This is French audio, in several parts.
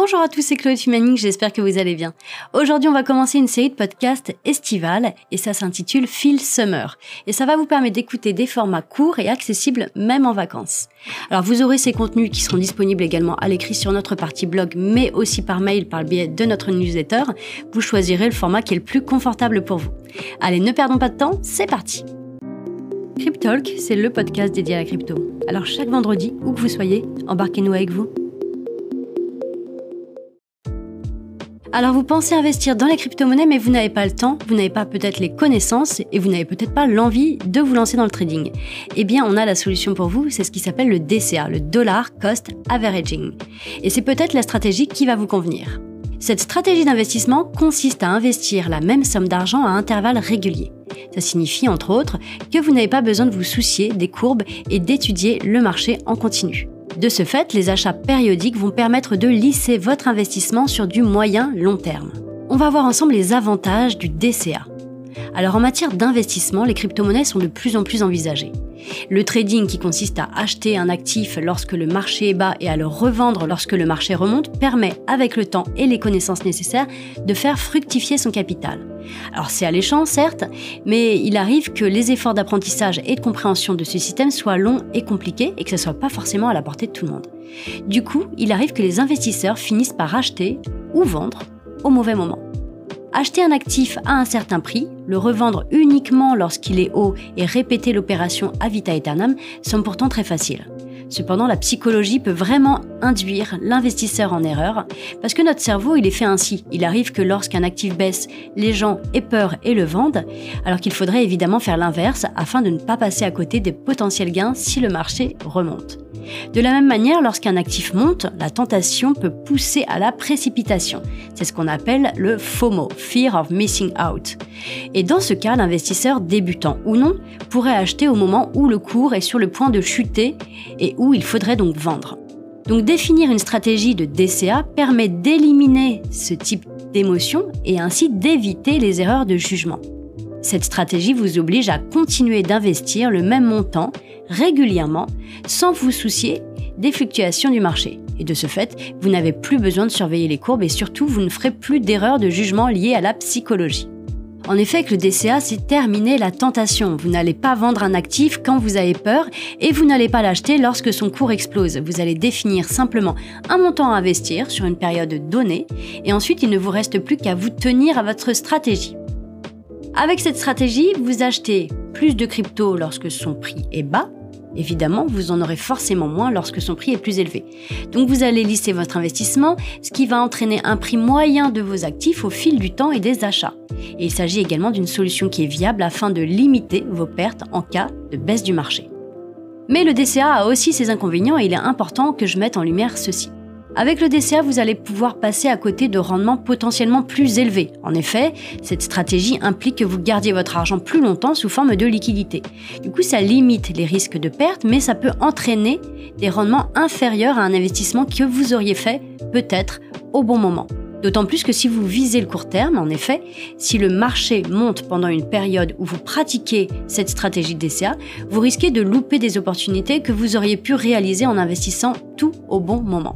Bonjour à tous, c'est Chloé Fumaning, j'espère que vous allez bien. Aujourd'hui, on va commencer une série de podcasts estivales et ça s'intitule Feel Summer. Et ça va vous permettre d'écouter des formats courts et accessibles même en vacances. Alors vous aurez ces contenus qui seront disponibles également à l'écrit sur notre partie blog, mais aussi par mail par le biais de notre newsletter. Vous choisirez le format qui est le plus confortable pour vous. Allez, ne perdons pas de temps, c'est parti Cryptalk, c'est le podcast dédié à la crypto. Alors chaque vendredi, où que vous soyez, embarquez-nous avec vous. Alors vous pensez investir dans les crypto-monnaies mais vous n'avez pas le temps, vous n'avez pas peut-être les connaissances et vous n'avez peut-être pas l'envie de vous lancer dans le trading. Eh bien on a la solution pour vous, c'est ce qui s'appelle le DCA, le Dollar Cost Averaging. Et c'est peut-être la stratégie qui va vous convenir. Cette stratégie d'investissement consiste à investir la même somme d'argent à intervalles réguliers. Ça signifie entre autres que vous n'avez pas besoin de vous soucier des courbes et d'étudier le marché en continu. De ce fait, les achats périodiques vont permettre de lisser votre investissement sur du moyen long terme. On va voir ensemble les avantages du DCA. Alors en matière d'investissement, les crypto-monnaies sont de plus en plus envisagées. Le trading qui consiste à acheter un actif lorsque le marché est bas et à le revendre lorsque le marché remonte permet, avec le temps et les connaissances nécessaires, de faire fructifier son capital. Alors c'est alléchant, certes, mais il arrive que les efforts d'apprentissage et de compréhension de ce système soient longs et compliqués et que ce ne soit pas forcément à la portée de tout le monde. Du coup, il arrive que les investisseurs finissent par acheter ou vendre au mauvais moment. Acheter un actif à un certain prix, le revendre uniquement lorsqu'il est haut et répéter l'opération à vita aeternam sont pourtant très faciles. Cependant, la psychologie peut vraiment induire l'investisseur en erreur, parce que notre cerveau, il est fait ainsi. Il arrive que lorsqu'un actif baisse, les gens aient peur et le vendent, alors qu'il faudrait évidemment faire l'inverse afin de ne pas passer à côté des potentiels gains si le marché remonte. De la même manière, lorsqu'un actif monte, la tentation peut pousser à la précipitation. C'est ce qu'on appelle le FOMO, Fear of Missing Out. Et dans ce cas, l'investisseur débutant ou non pourrait acheter au moment où le cours est sur le point de chuter et où il faudrait donc vendre. Donc définir une stratégie de DCA permet d'éliminer ce type d'émotion et ainsi d'éviter les erreurs de jugement. Cette stratégie vous oblige à continuer d'investir le même montant régulièrement sans vous soucier des fluctuations du marché. Et de ce fait, vous n'avez plus besoin de surveiller les courbes et surtout, vous ne ferez plus d'erreurs de jugement liées à la psychologie. En effet, avec le DCA, c'est terminer la tentation. Vous n'allez pas vendre un actif quand vous avez peur et vous n'allez pas l'acheter lorsque son cours explose. Vous allez définir simplement un montant à investir sur une période donnée et ensuite il ne vous reste plus qu'à vous tenir à votre stratégie. Avec cette stratégie, vous achetez plus de crypto lorsque son prix est bas. Évidemment, vous en aurez forcément moins lorsque son prix est plus élevé. Donc vous allez lisser votre investissement, ce qui va entraîner un prix moyen de vos actifs au fil du temps et des achats. Et il s'agit également d'une solution qui est viable afin de limiter vos pertes en cas de baisse du marché. Mais le DCA a aussi ses inconvénients et il est important que je mette en lumière ceci. Avec le DCA, vous allez pouvoir passer à côté de rendements potentiellement plus élevés. En effet, cette stratégie implique que vous gardiez votre argent plus longtemps sous forme de liquidité. Du coup, ça limite les risques de perte, mais ça peut entraîner des rendements inférieurs à un investissement que vous auriez fait peut-être au bon moment. D'autant plus que si vous visez le court terme, en effet, si le marché monte pendant une période où vous pratiquez cette stratégie de DCA, vous risquez de louper des opportunités que vous auriez pu réaliser en investissant tout au bon moment.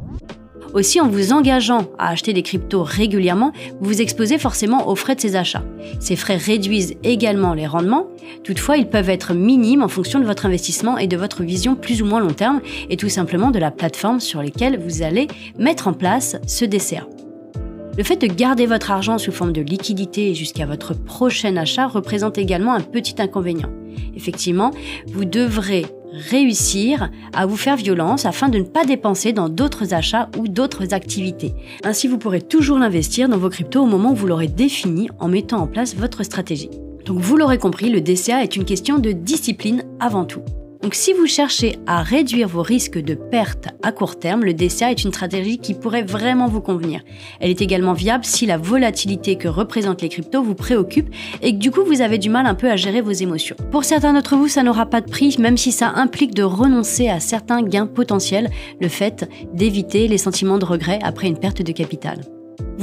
Aussi, en vous engageant à acheter des cryptos régulièrement, vous vous exposez forcément aux frais de ces achats. Ces frais réduisent également les rendements, toutefois ils peuvent être minimes en fonction de votre investissement et de votre vision plus ou moins long terme et tout simplement de la plateforme sur laquelle vous allez mettre en place ce DCA. Le fait de garder votre argent sous forme de liquidité jusqu'à votre prochain achat représente également un petit inconvénient. Effectivement, vous devrez réussir à vous faire violence afin de ne pas dépenser dans d'autres achats ou d'autres activités. Ainsi, vous pourrez toujours l'investir dans vos cryptos au moment où vous l'aurez défini en mettant en place votre stratégie. Donc vous l'aurez compris, le DCA est une question de discipline avant tout. Donc si vous cherchez à réduire vos risques de perte à court terme, le DCA est une stratégie qui pourrait vraiment vous convenir. Elle est également viable si la volatilité que représentent les cryptos vous préoccupe et que du coup vous avez du mal un peu à gérer vos émotions. Pour certains d'entre vous, ça n'aura pas de prix, même si ça implique de renoncer à certains gains potentiels, le fait d'éviter les sentiments de regret après une perte de capital.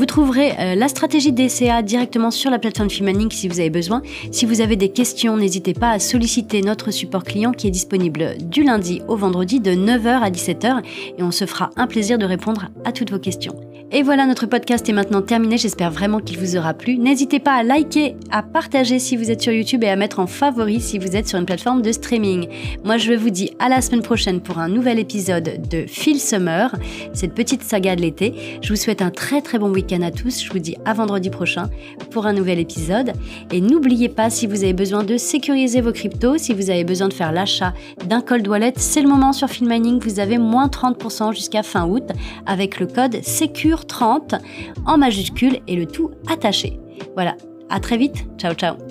Vous trouverez euh, la stratégie DCA directement sur la plateforme Fimaning si vous avez besoin. Si vous avez des questions, n'hésitez pas à solliciter notre support client qui est disponible du lundi au vendredi de 9h à 17h et on se fera un plaisir de répondre à toutes vos questions. Et voilà, notre podcast est maintenant terminé. J'espère vraiment qu'il vous aura plu. N'hésitez pas à liker, à partager si vous êtes sur YouTube et à mettre en favori si vous êtes sur une plateforme de streaming. Moi, je vous dis à la semaine prochaine pour un nouvel épisode de Phil Summer, cette petite saga de l'été. Je vous souhaite un très très bon week-end à tous. Je vous dis à vendredi prochain pour un nouvel épisode. Et n'oubliez pas, si vous avez besoin de sécuriser vos cryptos, si vous avez besoin de faire l'achat d'un cold wallet, c'est le moment sur Mining. Vous avez moins 30% jusqu'à fin août avec le code SECURE 30 en majuscule et le tout attaché. Voilà, à très vite, ciao ciao